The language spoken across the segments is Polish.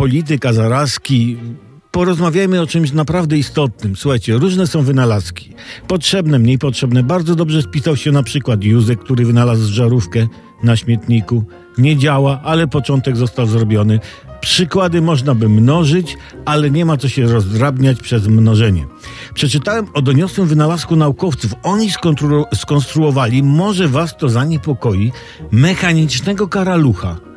polityka, zarazki. Porozmawiajmy o czymś naprawdę istotnym. Słuchajcie, różne są wynalazki. Potrzebne, mniej potrzebne. Bardzo dobrze spisał się na przykład Józek, który wynalazł żarówkę na śmietniku. Nie działa, ale początek został zrobiony. Przykłady można by mnożyć, ale nie ma co się rozdrabniać przez mnożenie. Przeczytałem o doniosłym wynalazku naukowców. Oni skonstruowali, może was to zaniepokoi, mechanicznego karalucha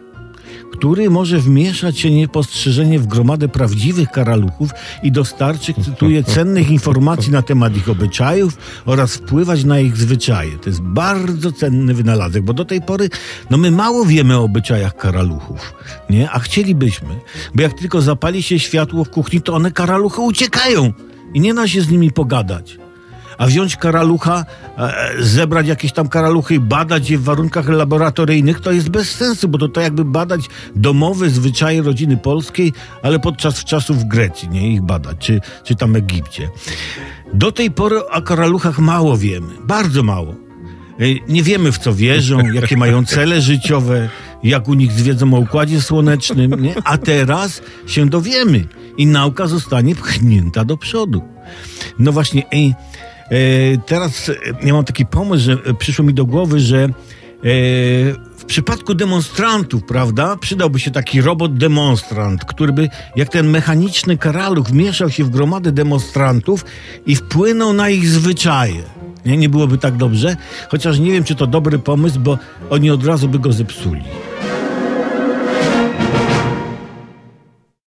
który może wmieszać się niepostrzeżenie w gromadę prawdziwych karaluchów i dostarczyć, cytuję, cennych informacji na temat ich obyczajów oraz wpływać na ich zwyczaje. To jest bardzo cenny wynalazek, bo do tej pory no my mało wiemy o obyczajach karaluchów, nie? A chcielibyśmy, bo jak tylko zapali się światło w kuchni, to one karaluchy uciekają i nie da się z nimi pogadać. A wziąć karalucha, e, zebrać jakieś tam karaluchy i badać je w warunkach laboratoryjnych, to jest bez sensu, bo to tak jakby badać domowe zwyczaje rodziny polskiej, ale podczas czasów w Grecji, nie ich badać, czy, czy tam Egipcie. Do tej pory o karaluchach mało wiemy, bardzo mało. E, Nie wiemy w co wierzą, jakie mają cele życiowe, jak u nich zwiedzą o układzie słonecznym, nie? a teraz się dowiemy i nauka zostanie pchnięta do przodu. No właśnie, ej, teraz e, ja mam taki pomysł, że e, przyszło mi do głowy, że e, w przypadku demonstrantów, prawda, przydałby się taki robot demonstrant, który by, jak ten mechaniczny karaluch, wmieszał się w gromadę demonstrantów i wpłynął na ich zwyczaje. Nie, nie byłoby tak dobrze? Chociaż nie wiem, czy to dobry pomysł, bo oni od razu by go zepsuli.